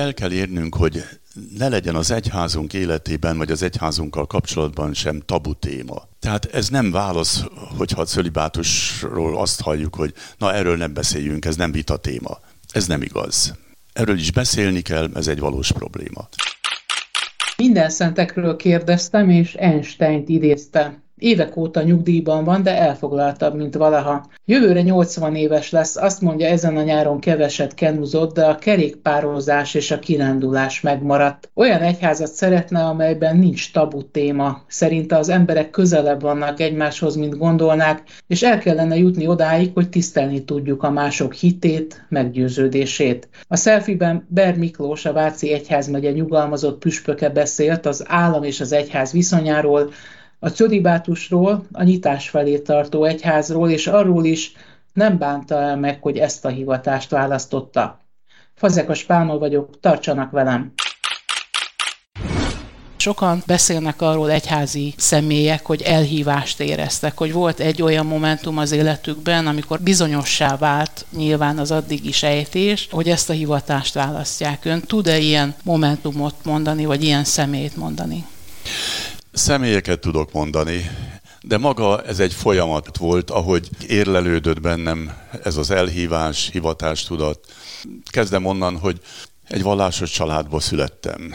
el kell érnünk, hogy ne legyen az egyházunk életében, vagy az egyházunkkal kapcsolatban sem tabu téma. Tehát ez nem válasz, hogyha a cölibátusról azt halljuk, hogy na erről nem beszéljünk, ez nem vita téma. Ez nem igaz. Erről is beszélni kell, ez egy valós probléma. Minden szentekről kérdeztem, és Einstein-t idézte. Évek óta nyugdíjban van, de elfoglaltabb, mint valaha. Jövőre 80 éves lesz, azt mondja ezen a nyáron keveset kenuzott, de a kerékpározás és a kirándulás megmaradt. Olyan egyházat szeretne, amelyben nincs tabu téma. Szerinte az emberek közelebb vannak egymáshoz, mint gondolnák, és el kellene jutni odáig, hogy tisztelni tudjuk a mások hitét, meggyőződését. A szelfiben Ber Miklós, a Váci Egyházmegye nyugalmazott püspöke beszélt az állam és az egyház viszonyáról, a cölibátusról, a nyitás felé tartó egyházról, és arról is nem bánta el meg, hogy ezt a hivatást választotta. Fazekas Pálma vagyok, tartsanak velem! Sokan beszélnek arról egyházi személyek, hogy elhívást éreztek, hogy volt egy olyan momentum az életükben, amikor bizonyossá vált nyilván az addigi sejtés, hogy ezt a hivatást választják. Ön tud-e ilyen momentumot mondani, vagy ilyen személyt mondani? Személyeket tudok mondani, de maga ez egy folyamat volt, ahogy érlelődött bennem ez az elhívás, hivatástudat. Kezdem onnan, hogy egy vallásos családba születtem.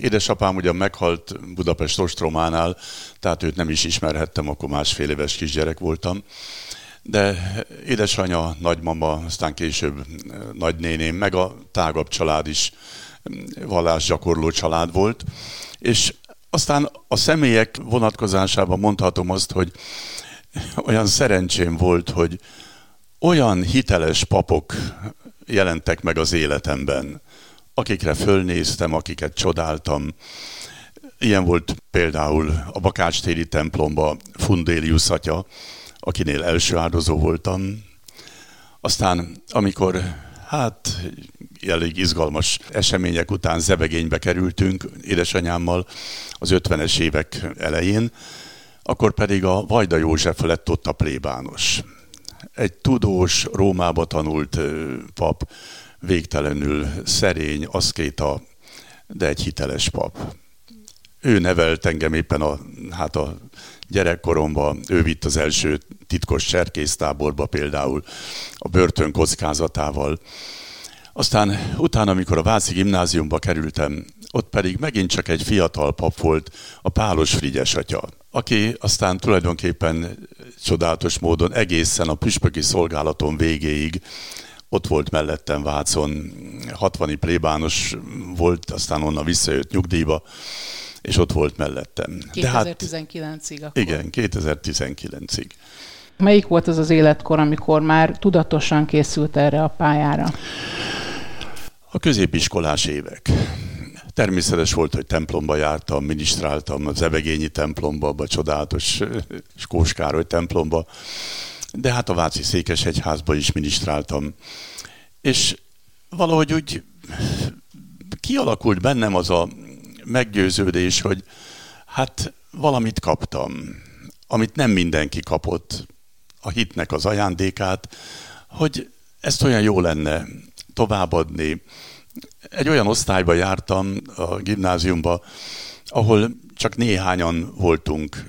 Édesapám ugye meghalt Budapest Ostrománál, tehát őt nem is ismerhettem, akkor másfél éves kisgyerek voltam. De édesanya, nagymama, aztán később nagynéném, meg a tágabb család is vallásgyakorló család volt. És aztán a személyek vonatkozásában mondhatom azt, hogy olyan szerencsém volt, hogy olyan hiteles papok jelentek meg az életemben, akikre fölnéztem, akiket csodáltam. Ilyen volt például a Bakácstéri templomba Fundélius atya, akinél első áldozó voltam. Aztán, amikor hát elég izgalmas események után zebegénybe kerültünk édesanyámmal az 50-es évek elején, akkor pedig a Vajda József lett ott a plébános. Egy tudós, Rómába tanult pap, végtelenül szerény, aszkéta, de egy hiteles pap. Ő nevelt engem éppen a, hát a gyerekkoromban, ő vitt az első titkos cserkésztáborba például a börtön kockázatával. Aztán utána, amikor a Váci gimnáziumba kerültem, ott pedig megint csak egy fiatal pap volt, a Pálos Frigyes atya, aki aztán tulajdonképpen csodálatos módon egészen a püspöki szolgálaton végéig ott volt mellettem Vácon, 60 plébános volt, aztán onnan visszajött nyugdíjba, és ott volt mellettem. 2019-ig hát, akkor. Igen, 2019-ig. Melyik volt az az életkor, amikor már tudatosan készült erre a pályára? A középiskolás évek. Természetes volt, hogy templomba jártam, minisztráltam az Evegényi templomba, a csodálatos Skós templomba, de hát a Váci Székesegyházba is minisztráltam. És valahogy úgy kialakult bennem az a meggyőződés, hogy hát valamit kaptam, amit nem mindenki kapott, a hitnek az ajándékát, hogy ezt olyan jó lenne továbbadni. Egy olyan osztályba jártam a gimnáziumba, ahol csak néhányan voltunk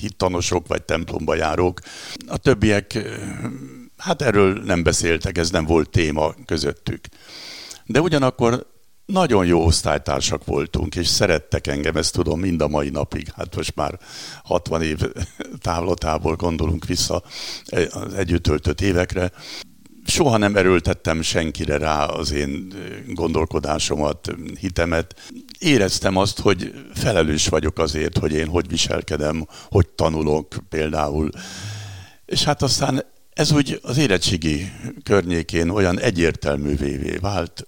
hittanosok vagy templomba járók. A többiek, hát erről nem beszéltek, ez nem volt téma közöttük. De ugyanakkor nagyon jó osztálytársak voltunk, és szerettek engem, ezt tudom mind a mai napig. Hát most már 60 év távlatából gondolunk vissza az együtt évekre. Soha nem erőltettem senkire rá az én gondolkodásomat, hitemet. Éreztem azt, hogy felelős vagyok azért, hogy én hogy viselkedem, hogy tanulok például. És hát aztán ez úgy az érettségi környékén olyan egyértelművé vált,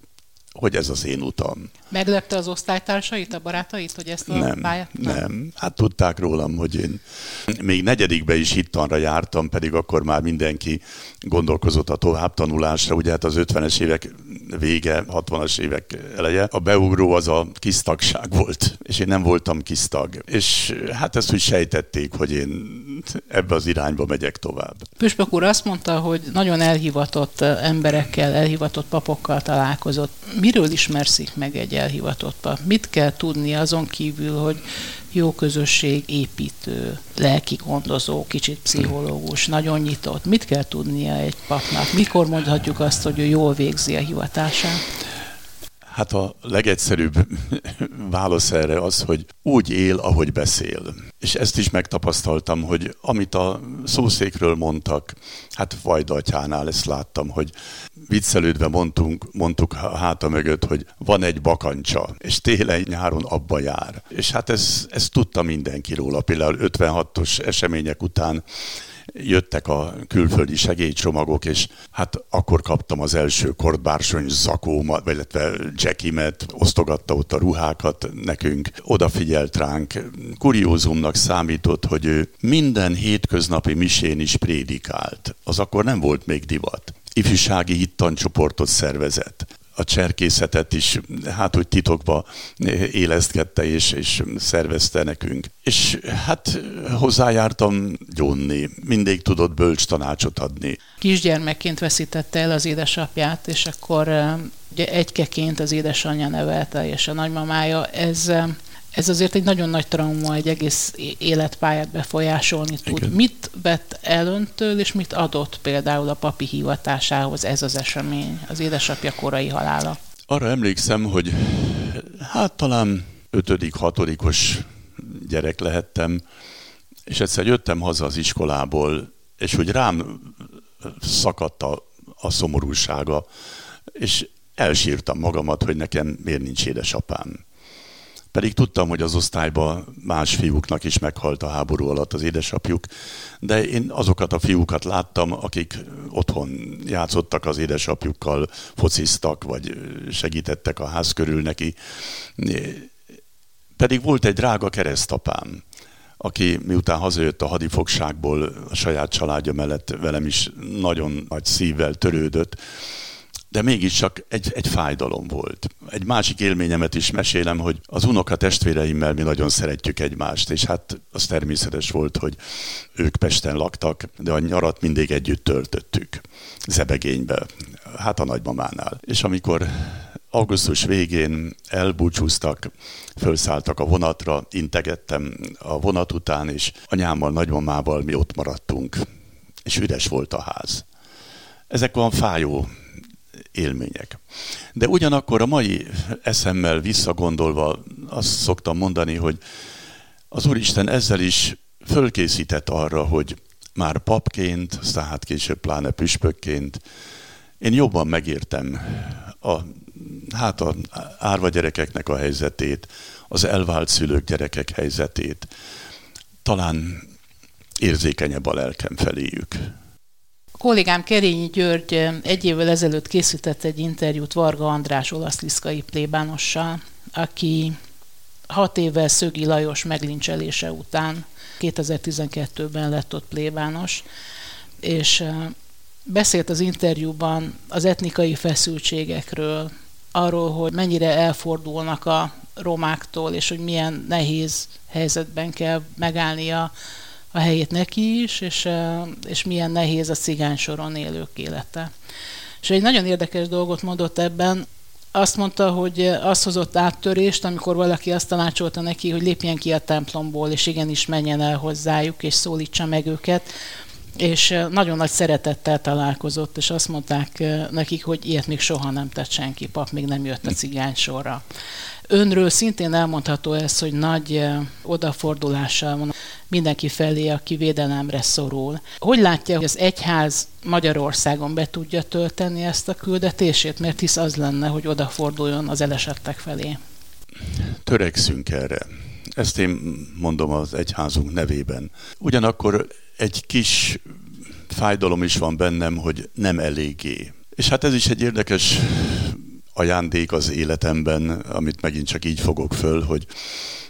hogy ez az én utam. Meglepte az osztálytársait, a barátait, hogy ezt a nem, pályát? Nem. nem, hát tudták rólam, hogy én még negyedikbe is hittanra jártam, pedig akkor már mindenki gondolkozott a továbbtanulásra. Ugye hát az 50-es évek vége, 60-as évek eleje. A beugró az a kisztagság volt, és én nem voltam kisztag. És hát ezt úgy sejtették, hogy én ebbe az irányba megyek tovább. Püspök úr azt mondta, hogy nagyon elhivatott emberekkel, elhivatott papokkal találkozott. Miről ismerszik meg egy elhivatott pap? Mit kell tudni azon kívül, hogy jó közösség építő, lelki gondozó, kicsit pszichológus, nagyon nyitott. Mit kell tudnia egy papnak? Mikor mondhatjuk azt, hogy ő jól végzi a hivatását? Hát a legegyszerűbb válasz erre az, hogy úgy él, ahogy beszél. És ezt is megtapasztaltam, hogy amit a szószékről mondtak, hát Vajdatyánál ezt láttam, hogy viccelődve mondtunk, mondtuk háta mögött, hogy van egy bakancsa, és télen-nyáron abba jár. És hát ez, ez tudta mindenki róla. Például 56-os események után jöttek a külföldi segélycsomagok, és hát akkor kaptam az első kortbársony zakómat, illetve Jackimet, osztogatta ott a ruhákat nekünk, odafigyelt ránk. Kuriózumnak számított, hogy ő minden hétköznapi misén is prédikált. Az akkor nem volt még divat ifjúsági hittancsoportot szervezett a cserkészetet is, hát hogy titokba élesztkedte és, és szervezte nekünk. És hát hozzájártam gyónni, mindig tudott bölcs tanácsot adni. Kisgyermekként veszítette el az édesapját, és akkor ugye egykeként az édesanyja nevelte, és a nagymamája. Ez ez azért egy nagyon nagy trauma, egy egész életpályát befolyásolni tud. Igen. Mit vett el öntől, és mit adott például a papi hivatásához ez az esemény, az édesapja korai halála? Arra emlékszem, hogy hát talán ötödik, hatodikos gyerek lehettem, és egyszer jöttem haza az iskolából, és hogy rám szakadt a, a szomorúsága, és elsírtam magamat, hogy nekem miért nincs édesapám. Pedig tudtam, hogy az osztályban más fiúknak is meghalt a háború alatt az édesapjuk, de én azokat a fiúkat láttam, akik otthon játszottak az édesapjukkal, fociztak, vagy segítettek a ház körül neki. Pedig volt egy drága keresztapám, aki miután hazajött a hadifogságból a saját családja mellett velem is nagyon nagy szívvel törődött, de mégiscsak egy, egy fájdalom volt. Egy másik élményemet is mesélem, hogy az unoka testvéreimmel mi nagyon szeretjük egymást, és hát az természetes volt, hogy ők Pesten laktak, de a nyarat mindig együtt töltöttük, Zebegénybe, hát a nagymamánál. És amikor augusztus végén elbúcsúztak, felszálltak a vonatra, integettem a vonat után, és anyámmal, nagymamával mi ott maradtunk, és üres volt a ház. Ezek van fájó élmények. De ugyanakkor a mai eszemmel visszagondolva azt szoktam mondani, hogy az Úristen ezzel is fölkészített arra, hogy már papként, aztán hát később pláne püspökként én jobban megértem a, hát a árva gyerekeknek a helyzetét, az elvált szülők gyerekek helyzetét. Talán érzékenyebb a lelkem feléjük. A kollégám Kerényi György egy évvel ezelőtt készített egy interjút Varga András olaszliszkai plébánossal, aki hat évvel Szögi Lajos meglincselése után 2012-ben lett ott plébános, és beszélt az interjúban az etnikai feszültségekről, arról, hogy mennyire elfordulnak a romáktól, és hogy milyen nehéz helyzetben kell megállnia a helyét neki is, és, és milyen nehéz a cigány soron élők élete. És egy nagyon érdekes dolgot mondott ebben, azt mondta, hogy az hozott áttörést, amikor valaki azt tanácsolta neki, hogy lépjen ki a templomból, és igenis menjen el hozzájuk, és szólítsa meg őket, és nagyon nagy szeretettel találkozott, és azt mondták nekik, hogy ilyet még soha nem tett senki, pap még nem jött a cigány sorra. Önről szintén elmondható ez, hogy nagy odafordulással van mindenki felé, aki védelemre szorul. Hogy látja, hogy az egyház Magyarországon be tudja tölteni ezt a küldetését? Mert hisz az lenne, hogy odaforduljon az elesettek felé. Törekszünk erre. Ezt én mondom az egyházunk nevében. Ugyanakkor egy kis fájdalom is van bennem, hogy nem eléggé. És hát ez is egy érdekes ajándék az életemben, amit megint csak így fogok föl, hogy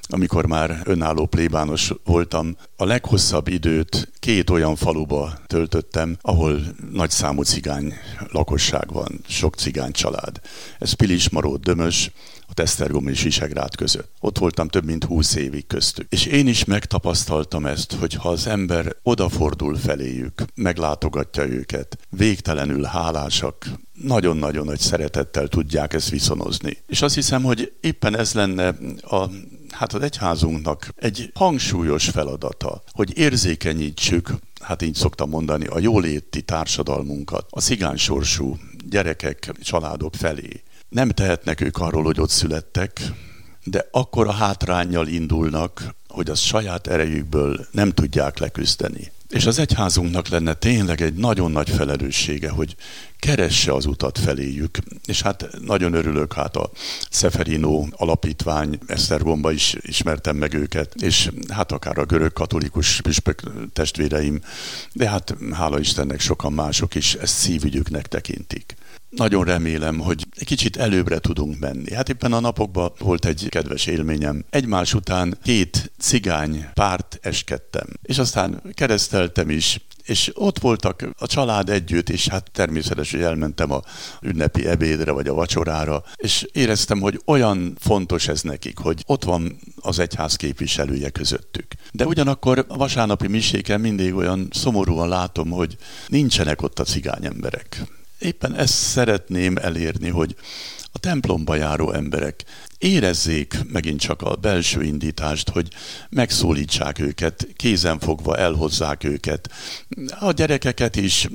amikor már önálló plébános voltam, a leghosszabb időt két olyan faluba töltöttem, ahol nagy számú cigány lakosság van, sok cigány család. Ez Pilismaró, Dömös, a Esztergom és Visegrád között. Ott voltam több mint húsz évig köztük. És én is megtapasztaltam ezt, hogy ha az ember odafordul feléjük, meglátogatja őket, végtelenül hálásak, nagyon-nagyon nagy szeretettel tudják ezt viszonozni. És azt hiszem, hogy éppen ez lenne a hát az egyházunknak egy hangsúlyos feladata, hogy érzékenyítsük, hát így szoktam mondani, a jóléti társadalmunkat, a szigánysorsú gyerekek, családok felé. Nem tehetnek ők arról, hogy ott születtek, de akkor a hátrányjal indulnak, hogy az saját erejükből nem tudják leküzdeni. És az egyházunknak lenne tényleg egy nagyon nagy felelőssége, hogy keresse az utat feléjük. És hát nagyon örülök, hát a Seferino alapítvány, Esztergomba is ismertem meg őket, és hát akár a görög katolikus püspök testvéreim, de hát hála Istennek sokan mások is ezt szívügyüknek tekintik. Nagyon remélem, hogy egy kicsit előbbre tudunk menni. Hát éppen a napokban volt egy kedves élményem. Egymás után két cigány párt eskedtem. És aztán kereszteltem is, és ott voltak a család együtt, és hát természetesen, elmentem a ünnepi ebédre, vagy a vacsorára, és éreztem, hogy olyan fontos ez nekik, hogy ott van az egyház képviselője közöttük. De ugyanakkor a vasárnapi miséken mindig olyan szomorúan látom, hogy nincsenek ott a cigány emberek éppen ezt szeretném elérni, hogy a templomba járó emberek érezzék megint csak a belső indítást, hogy megszólítsák őket, kézen fogva elhozzák őket. A gyerekeket is,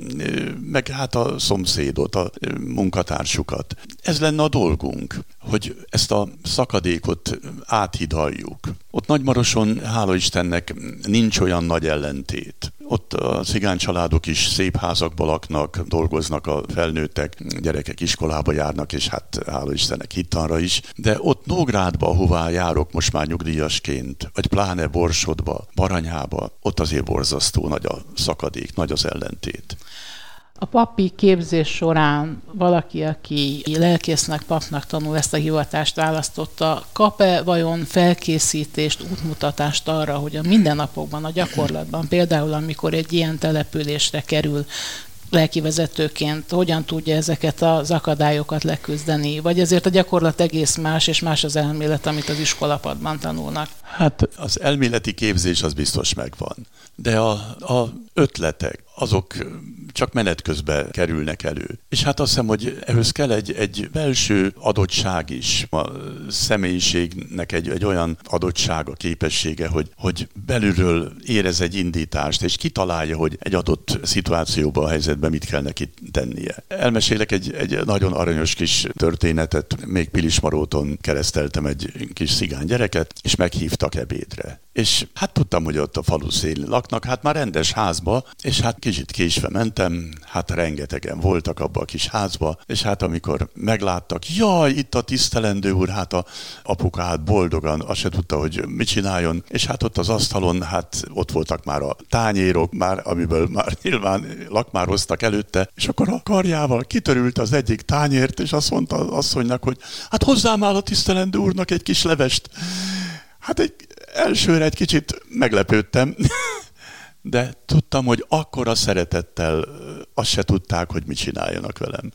meg hát a szomszédot, a munkatársukat. Ez lenne a dolgunk, hogy ezt a szakadékot áthidaljuk. Ott Nagymaroson, hála Istennek, nincs olyan nagy ellentét. Ott a cigány családok is szép házakban laknak, dolgoznak a felnőttek, gyerekek iskolába járnak, és hát hála Istennek hittanra is. De ott Nógrádba, ahová járok most már nyugdíjasként, vagy pláne Borsodba, Baranyába, ott azért borzasztó nagy a szakadék, nagy az ellentét. A papi képzés során valaki, aki lelkésznek, papnak tanul, ezt a hivatást választotta, kap-e vajon felkészítést, útmutatást arra, hogy a mindennapokban, a gyakorlatban, például amikor egy ilyen településre kerül lelkivezetőként hogyan tudja ezeket az akadályokat leküzdeni? Vagy ezért a gyakorlat egész más, és más az elmélet, amit az iskolapadban tanulnak? Hát az elméleti képzés az biztos megvan. De a, a ötletek, azok csak menet közben kerülnek elő. És hát azt hiszem, hogy ehhez kell egy, egy belső adottság is. A személyiségnek egy, egy olyan adottsága, képessége, hogy, hogy belülről érez egy indítást, és kitalálja, hogy egy adott szituációban, a helyzetben mit kell neki tennie. Elmesélek egy, egy nagyon aranyos kis történetet. Még Pilismaróton kereszteltem egy kis szigány gyereket, és meghívtak ebédre. És hát tudtam, hogy ott a falu szélén laknak, hát már rendes házba, és hát kicsit késve mentem, hát rengetegen voltak abba a kis házba, és hát amikor megláttak, jaj, itt a tisztelendő úr, hát a apuka hát boldogan, azt se tudta, hogy mit csináljon, és hát ott az asztalon, hát ott voltak már a tányérok, már, amiből már nyilván lakmároztak előtte, és akkor a karjával kitörült az egyik tányért, és azt mondta az asszonynak, hogy hát hozzám áll a tisztelendő úrnak egy kis levest. Hát egy elsőre egy kicsit meglepődtem, de tudtam, hogy akkora szeretettel azt se tudták, hogy mit csináljanak velem.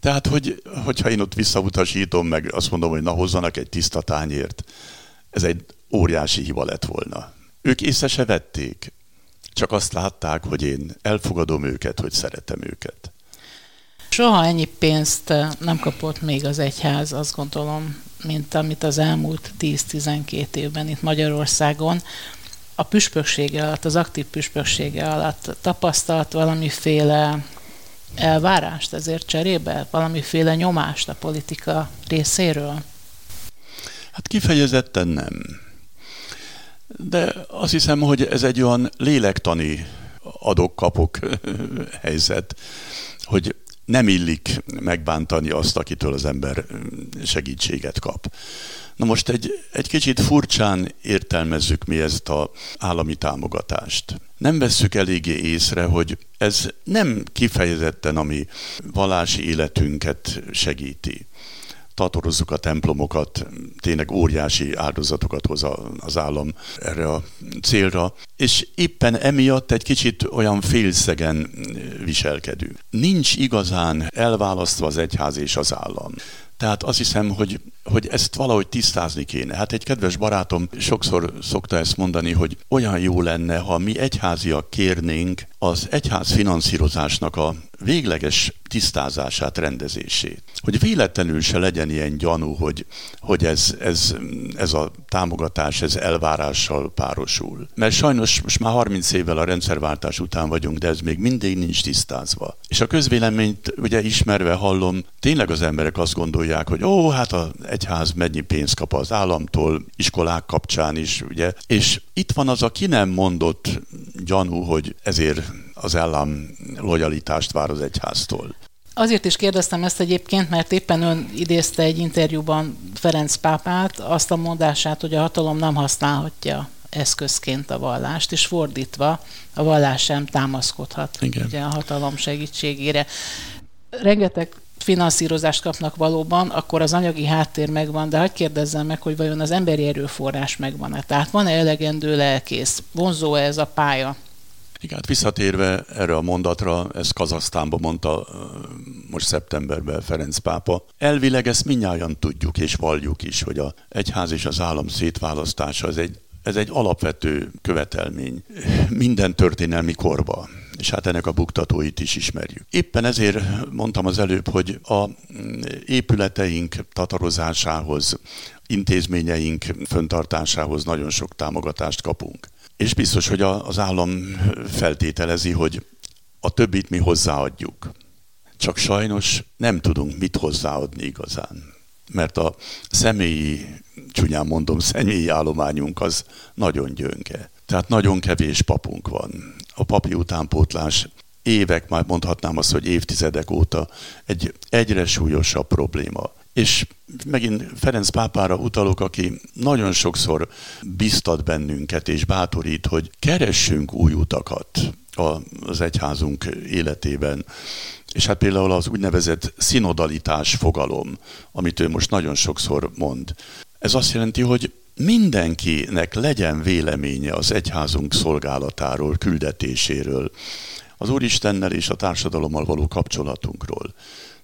Tehát, hogy, hogyha én ott visszautasítom, meg azt mondom, hogy na hozzanak egy tiszta tányért, ez egy óriási hiba lett volna. Ők észre se vették, csak azt látták, hogy én elfogadom őket, hogy szeretem őket. Soha ennyi pénzt nem kapott még az egyház, azt gondolom, mint amit az elmúlt 10-12 évben itt Magyarországon a püspöksége alatt, az aktív püspöksége alatt tapasztalt valamiféle elvárást ezért cserébe, valamiféle nyomást a politika részéről? Hát kifejezetten nem. De azt hiszem, hogy ez egy olyan lélektani adok-kapok helyzet, hogy nem illik megbántani azt, akitől az ember segítséget kap. Na most egy, egy kicsit furcsán értelmezzük mi ezt a állami támogatást. Nem vesszük eléggé észre, hogy ez nem kifejezetten a mi vallási életünket segíti. Tatorozzuk a templomokat, tényleg óriási áldozatokat hoz az állam erre a célra, és éppen emiatt egy kicsit olyan félszegen viselkedünk. Nincs igazán elválasztva az egyház és az állam. Tehát azt hiszem, hogy, hogy ezt valahogy tisztázni kéne. Hát egy kedves barátom sokszor szokta ezt mondani, hogy olyan jó lenne, ha mi egyháziak kérnénk az egyház finanszírozásnak a végleges tisztázását, rendezését. Hogy véletlenül se legyen ilyen gyanú, hogy, hogy ez, ez, ez a támogatás, ez elvárással párosul. Mert sajnos most már 30 évvel a rendszerváltás után vagyunk, de ez még mindig nincs tisztázva. És a közvéleményt ugye ismerve hallom, tényleg az emberek azt gondolják, hogy ó, hát az egyház mennyi pénzt kap az államtól, iskolák kapcsán is, ugye. És itt van az a ki nem mondott gyanú, hogy ezért az állam lojalitást vár az egyháztól. Azért is kérdeztem ezt egyébként, mert éppen ön idézte egy interjúban Ferenc pápát azt a mondását, hogy a hatalom nem használhatja eszközként a vallást, és fordítva a vallás sem támaszkodhat Igen. Ugye, a hatalom segítségére. Rengeteg finanszírozást kapnak valóban, akkor az anyagi háttér megvan, de hagyd kérdezzem meg, hogy vajon az emberi erőforrás megvan-e? Tehát van-e elegendő lelkész? Vonzó -e ez a pálya? Igen, visszatérve erre a mondatra, ezt Kazasztánban mondta most szeptemberben Ferenc pápa. Elvileg ezt minnyáján tudjuk és valljuk is, hogy a egyház és az állam szétválasztása ez egy, ez egy alapvető követelmény minden történelmi korba és hát ennek a buktatóit is ismerjük. Éppen ezért mondtam az előbb, hogy a épületeink tatarozásához, intézményeink föntartásához nagyon sok támogatást kapunk. És biztos, hogy az állam feltételezi, hogy a többit mi hozzáadjuk. Csak sajnos nem tudunk mit hozzáadni igazán. Mert a személyi, csúnyán mondom, személyi állományunk az nagyon gyönge. Tehát nagyon kevés papunk van. A papi utánpótlás évek, már mondhatnám azt, hogy évtizedek óta egy egyre súlyosabb probléma. És megint Ferenc pápára utalok, aki nagyon sokszor biztat bennünket és bátorít, hogy keressünk új utakat az egyházunk életében. És hát például az úgynevezett szinodalitás fogalom, amit ő most nagyon sokszor mond. Ez azt jelenti, hogy mindenkinek legyen véleménye az egyházunk szolgálatáról, küldetéséről, az Úristennel és a társadalommal való kapcsolatunkról.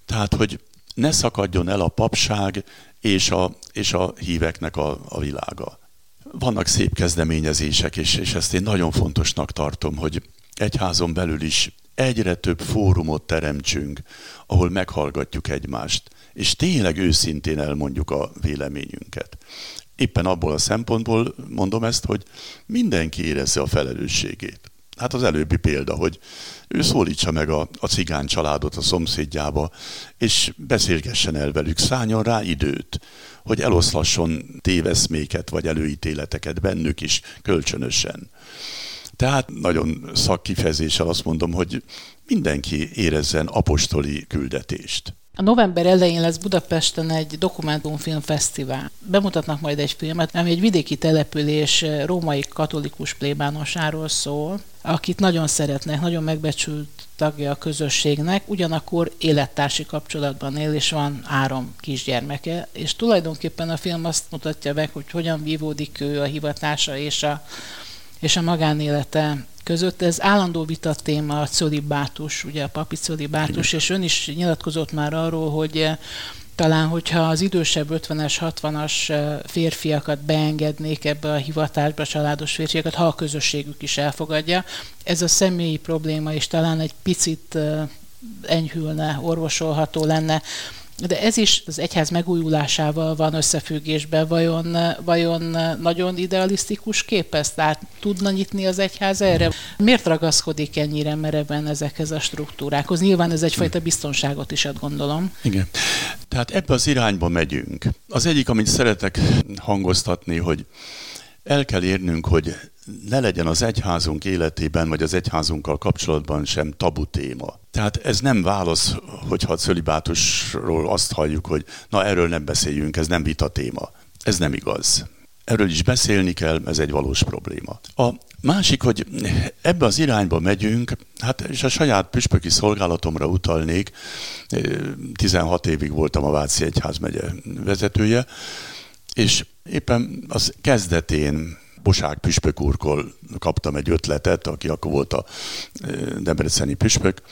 Tehát, hogy ne szakadjon el a papság és a, és a híveknek a, a világa. Vannak szép kezdeményezések, és, és ezt én nagyon fontosnak tartom, hogy egyházon belül is egyre több fórumot teremtsünk, ahol meghallgatjuk egymást, és tényleg őszintén elmondjuk a véleményünket. Éppen abból a szempontból mondom ezt, hogy mindenki érezze a felelősségét. Hát az előbbi példa, hogy ő szólítsa meg a, a cigány családot a szomszédjába, és beszélgessen el velük, szálljon rá időt, hogy eloszlasson téveszméket vagy előítéleteket bennük is kölcsönösen. Tehát nagyon szakkifejezéssel azt mondom, hogy mindenki érezzen apostoli küldetést. A november elején lesz Budapesten egy dokumentumfilmfesztivál. Bemutatnak majd egy filmet, ami egy vidéki település római katolikus plébánosáról szól, akit nagyon szeretnek, nagyon megbecsült tagja a közösségnek, ugyanakkor élettársi kapcsolatban él, és van három kisgyermeke, és tulajdonképpen a film azt mutatja meg, hogy hogyan vívódik ő a hivatása és a, és a magánélete között. Ez állandó vita téma a cölibátus, ugye a papi cölibátus, és ön is nyilatkozott már arról, hogy eh, talán, hogyha az idősebb 50-es, 60-as eh, férfiakat beengednék ebbe a hivatásba, családos férfiakat, ha a közösségük is elfogadja, ez a személyi probléma is talán egy picit eh, enyhülne, orvosolható lenne. De ez is az egyház megújulásával van összefüggésben. Vajon, vajon nagyon idealisztikus kép ezt? Tehát tudna nyitni az egyház erre? Miért ragaszkodik ennyire mereven ezekhez a struktúrákhoz? Nyilván ez egyfajta biztonságot is ad, gondolom. Igen. Tehát ebbe az irányba megyünk. Az egyik, amit szeretek hangoztatni, hogy el kell érnünk, hogy ne legyen az egyházunk életében, vagy az egyházunkkal kapcsolatban sem tabu téma. Tehát ez nem válasz, hogyha a cölibátusról azt halljuk, hogy na erről nem beszéljünk, ez nem vita téma. Ez nem igaz. erről is beszélni kell, ez egy valós probléma. A másik, hogy ebbe az irányba megyünk, hát és a saját püspöki szolgálatomra utalnék, 16 évig voltam a Váci Egyházmegye vezetője, és éppen az kezdetén Bosák püspök úrkól kaptam egy ötletet, aki akkor volt a debreceni püspök,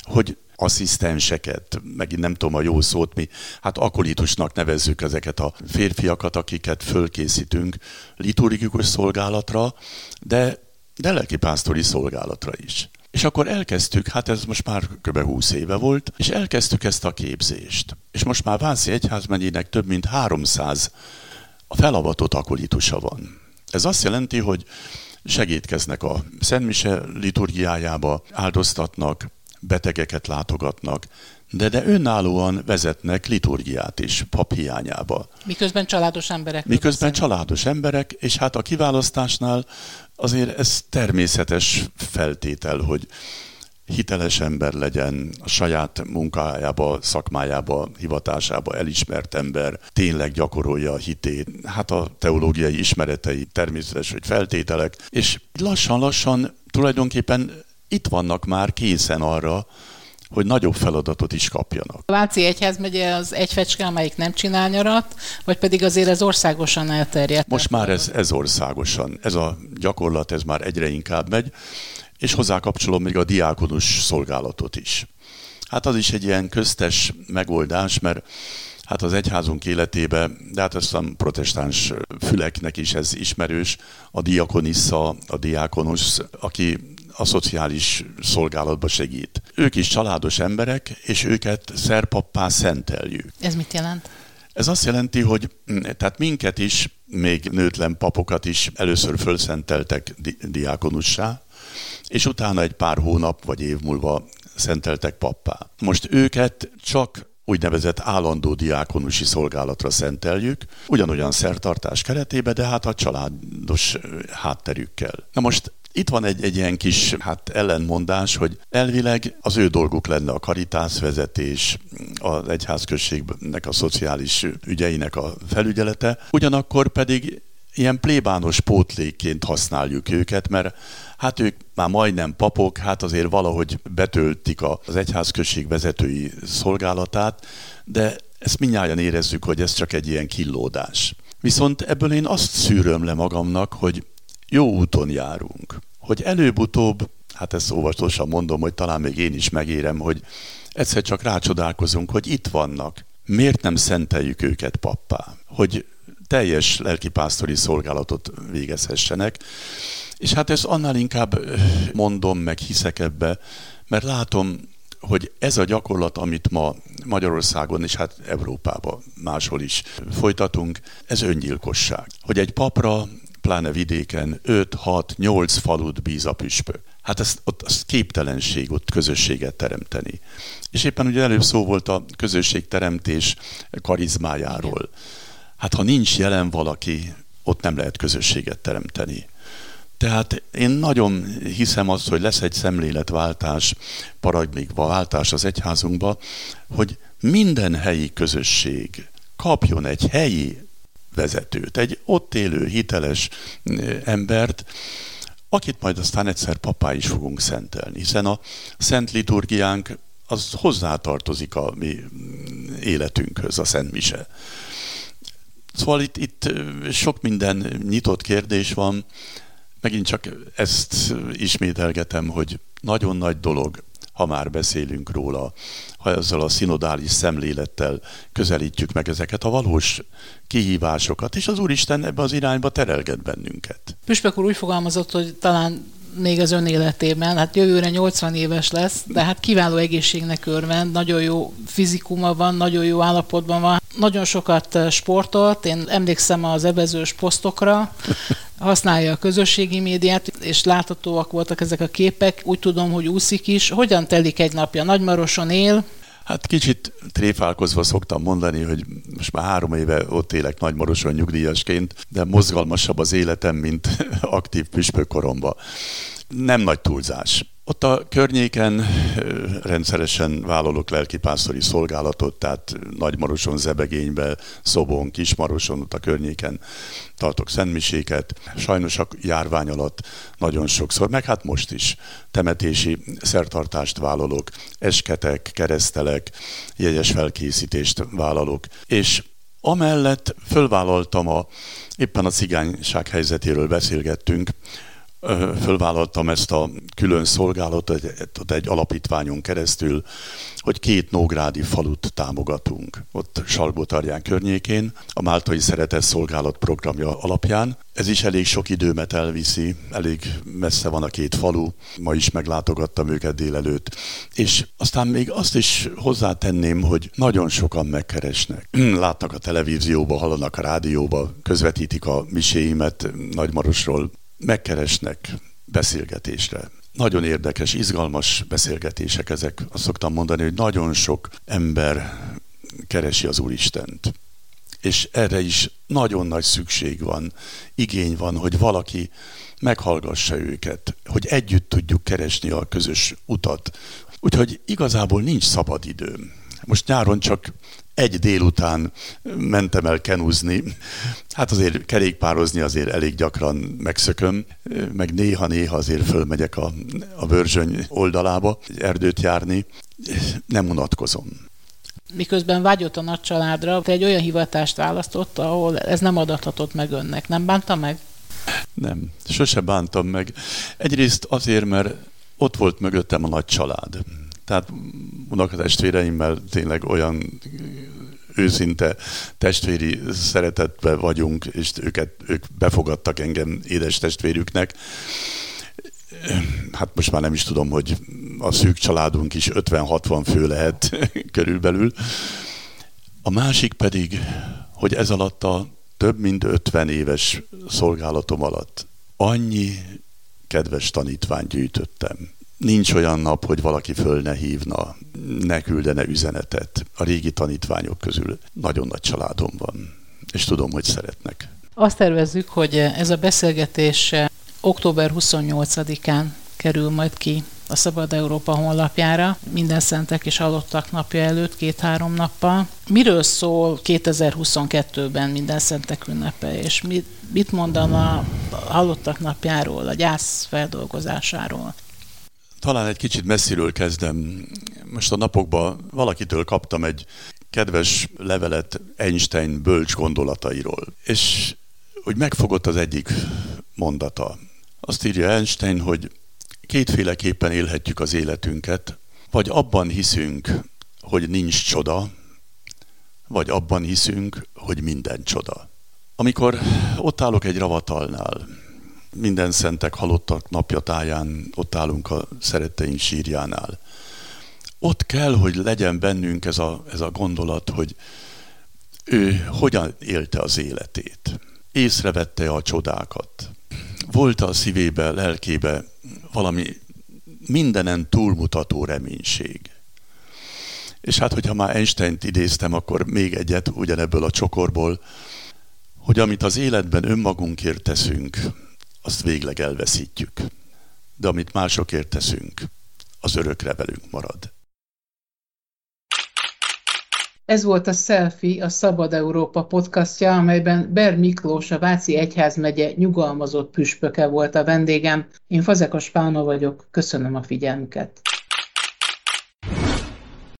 hogy asszisztenseket, megint nem tudom a jó szót, mi hát akolitusnak nevezzük ezeket a férfiakat, akiket fölkészítünk liturgikus szolgálatra, de, de lelkipásztori szolgálatra is. És akkor elkezdtük, hát ez most már kb. 20 éve volt, és elkezdtük ezt a képzést. És most már Vászi Egyházmegyének több mint 300 a felavatott akolitusa van. Ez azt jelenti, hogy segítkeznek a Szentmise liturgiájába, áldoztatnak, betegeket látogatnak, de, de önállóan vezetnek liturgiát is pap hiányába. Miközben családos emberek. Miközben beszélni. családos emberek, és hát a kiválasztásnál azért ez természetes feltétel, hogy hiteles ember legyen, a saját munkájába, szakmájába, hivatásába elismert ember, tényleg gyakorolja a hitét, hát a teológiai ismeretei természetes, hogy feltételek, és lassan-lassan tulajdonképpen itt vannak már készen arra, hogy nagyobb feladatot is kapjanak. A Váci Egyházmegye az egy fecske, amelyik nem csinál nyarat, vagy pedig azért ez országosan elterjedt? Most már ez, ez országosan. Ez a gyakorlat, ez már egyre inkább megy, és hozzá kapcsolom még a diákonus szolgálatot is. Hát az is egy ilyen köztes megoldás, mert hát az egyházunk életébe, de hát azt a protestáns füleknek is ez ismerős, a diakonissa, a diákonus, aki a szociális szolgálatba segít. Ők is családos emberek, és őket szerpappá szenteljük. Ez mit jelent? Ez azt jelenti, hogy tehát minket is, még nőtlen papokat is először fölszenteltek di- diákonussá, és utána egy pár hónap vagy év múlva szenteltek pappá. Most őket csak úgynevezett állandó diákonusi szolgálatra szenteljük, ugyanolyan szertartás keretébe, de hát a családos hátterükkel. Na most itt van egy, egy ilyen kis hát ellenmondás, hogy elvileg az ő dolguk lenne a vezetés, az egyházközségnek a szociális ügyeinek a felügyelete, ugyanakkor pedig ilyen plébános pótlékként használjuk őket, mert hát ők már majdnem papok, hát azért valahogy betöltik az egyházközség vezetői szolgálatát, de ezt mindjárt érezzük, hogy ez csak egy ilyen killódás. Viszont ebből én azt szűröm le magamnak, hogy jó úton járunk. Hogy előbb-utóbb, hát ezt óvatosan mondom, hogy talán még én is megérem, hogy egyszer csak rácsodálkozunk, hogy itt vannak. Miért nem szenteljük őket pappá? Hogy teljes lelkipásztori szolgálatot végezhessenek. És hát ezt annál inkább mondom, meg hiszek ebbe, mert látom, hogy ez a gyakorlat, amit ma Magyarországon és hát Európában máshol is folytatunk, ez öngyilkosság. Hogy egy papra pláne vidéken 5-6-8 falut bíz a püspök. Hát ez, ott az képtelenség ott közösséget teremteni. És éppen ugye előbb szó volt a közösségteremtés karizmájáról. Hát ha nincs jelen valaki, ott nem lehet közösséget teremteni. Tehát én nagyon hiszem azt, hogy lesz egy szemléletváltás, paradigma váltás az egyházunkba, hogy minden helyi közösség kapjon egy helyi vezetőt, egy ott élő, hiteles eh, embert, akit majd aztán egyszer papá is fogunk szentelni, hiszen a szent liturgiánk az hozzátartozik a mi mm, életünkhöz, a Szent Mise. Szóval itt, itt sok minden nyitott kérdés van, megint csak ezt ismételgetem, hogy nagyon nagy dolog ha már beszélünk róla, ha ezzel a szinodális szemlélettel közelítjük meg ezeket a valós kihívásokat, és az Úristen ebbe az irányba terelget bennünket. Püspök úr úgy fogalmazott, hogy talán még az ön életében, hát jövőre 80 éves lesz, de hát kiváló egészségnek örvend, nagyon jó fizikuma van, nagyon jó állapotban van, nagyon sokat sportolt, én emlékszem az ebezős posztokra, használja a közösségi médiát, és láthatóak voltak ezek a képek. Úgy tudom, hogy úszik is. Hogyan telik egy napja? Nagymaroson él, Hát kicsit tréfálkozva szoktam mondani, hogy most már három éve ott élek Nagymaroson nyugdíjasként, de mozgalmasabb az életem, mint aktív püspökkoromban. Nem nagy túlzás. Ott a környéken rendszeresen vállalok lelkipásztori szolgálatot, tehát Nagymaroson, Zebegénybe, Szobon, Kismaroson, ott a környéken tartok szentmiséket. Sajnos a járvány alatt nagyon sokszor, meg hát most is temetési szertartást vállalok, esketek, keresztelek, jegyes felkészítést vállalok, és amellett fölvállaltam a, éppen a cigányság helyzetéről beszélgettünk, fölvállaltam ezt a külön szolgálatot egy, egy alapítványon keresztül, hogy két nógrádi falut támogatunk, ott Salgótarján környékén, a Máltai Szeretett Szolgálat programja alapján. Ez is elég sok időmet elviszi, elég messze van a két falu, ma is meglátogattam őket délelőtt. És aztán még azt is hozzátenném, hogy nagyon sokan megkeresnek. Látnak a televízióba, hallanak a rádióba, közvetítik a miséimet Nagymarosról, megkeresnek beszélgetésre. Nagyon érdekes, izgalmas beszélgetések ezek. Azt szoktam mondani, hogy nagyon sok ember keresi az Úristent. És erre is nagyon nagy szükség van, igény van, hogy valaki meghallgassa őket, hogy együtt tudjuk keresni a közös utat. Úgyhogy igazából nincs szabad időm. Most nyáron csak egy délután mentem el kenúzni. Hát azért kerékpározni azért elég gyakran megszököm, meg néha-néha azért fölmegyek a, a Börzsöny oldalába erdőt járni. Nem unatkozom. Miközben vágyott a nagy családra, te egy olyan hivatást választott, ahol ez nem adathatott meg önnek. Nem bánta meg? Nem, sose bántam meg. Egyrészt azért, mert ott volt mögöttem a nagy család tehát unokatestvéreimmel tényleg olyan őszinte testvéri szeretetbe vagyunk, és őket, ők befogadtak engem édes testvérüknek. Hát most már nem is tudom, hogy a szűk családunk is 50-60 fő lehet körülbelül. A másik pedig, hogy ez alatt a több mint 50 éves szolgálatom alatt annyi kedves tanítványt gyűjtöttem, Nincs olyan nap, hogy valaki föl ne hívna, ne küldene üzenetet. A régi tanítványok közül nagyon nagy családom van, és tudom, hogy szeretnek. Azt tervezzük, hogy ez a beszélgetés október 28-án kerül majd ki a Szabad Európa honlapjára, minden szentek és halottak napja előtt, két-három nappal. Miről szól 2022-ben minden szentek ünnepe, és mit, mit mondana a halottak napjáról, a gyász feldolgozásáról? Talán egy kicsit messziről kezdem. Most a napokban valakitől kaptam egy kedves levelet Einstein bölcs gondolatairól. És hogy megfogott az egyik mondata. Azt írja Einstein, hogy kétféleképpen élhetjük az életünket, vagy abban hiszünk, hogy nincs csoda, vagy abban hiszünk, hogy minden csoda. Amikor ott állok egy ravatalnál, minden szentek halottak napja táján ott állunk a szeretteink sírjánál. Ott kell, hogy legyen bennünk ez a, ez a gondolat, hogy ő hogyan élte az életét. Észrevette a csodákat. Volt a szívébe, lelkébe valami mindenen túlmutató reménység. És hát, hogyha már Einstein-t idéztem, akkor még egyet ugyanebből a csokorból, hogy amit az életben önmagunkért teszünk, azt végleg elveszítjük. De amit másokért teszünk, az örökre velünk marad. Ez volt a Selfie, a Szabad Európa podcastja, amelyben Ber Miklós, a Váci Egyházmegye nyugalmazott püspöke volt a vendégem. Én Fazekas Pálma vagyok, köszönöm a figyelmüket.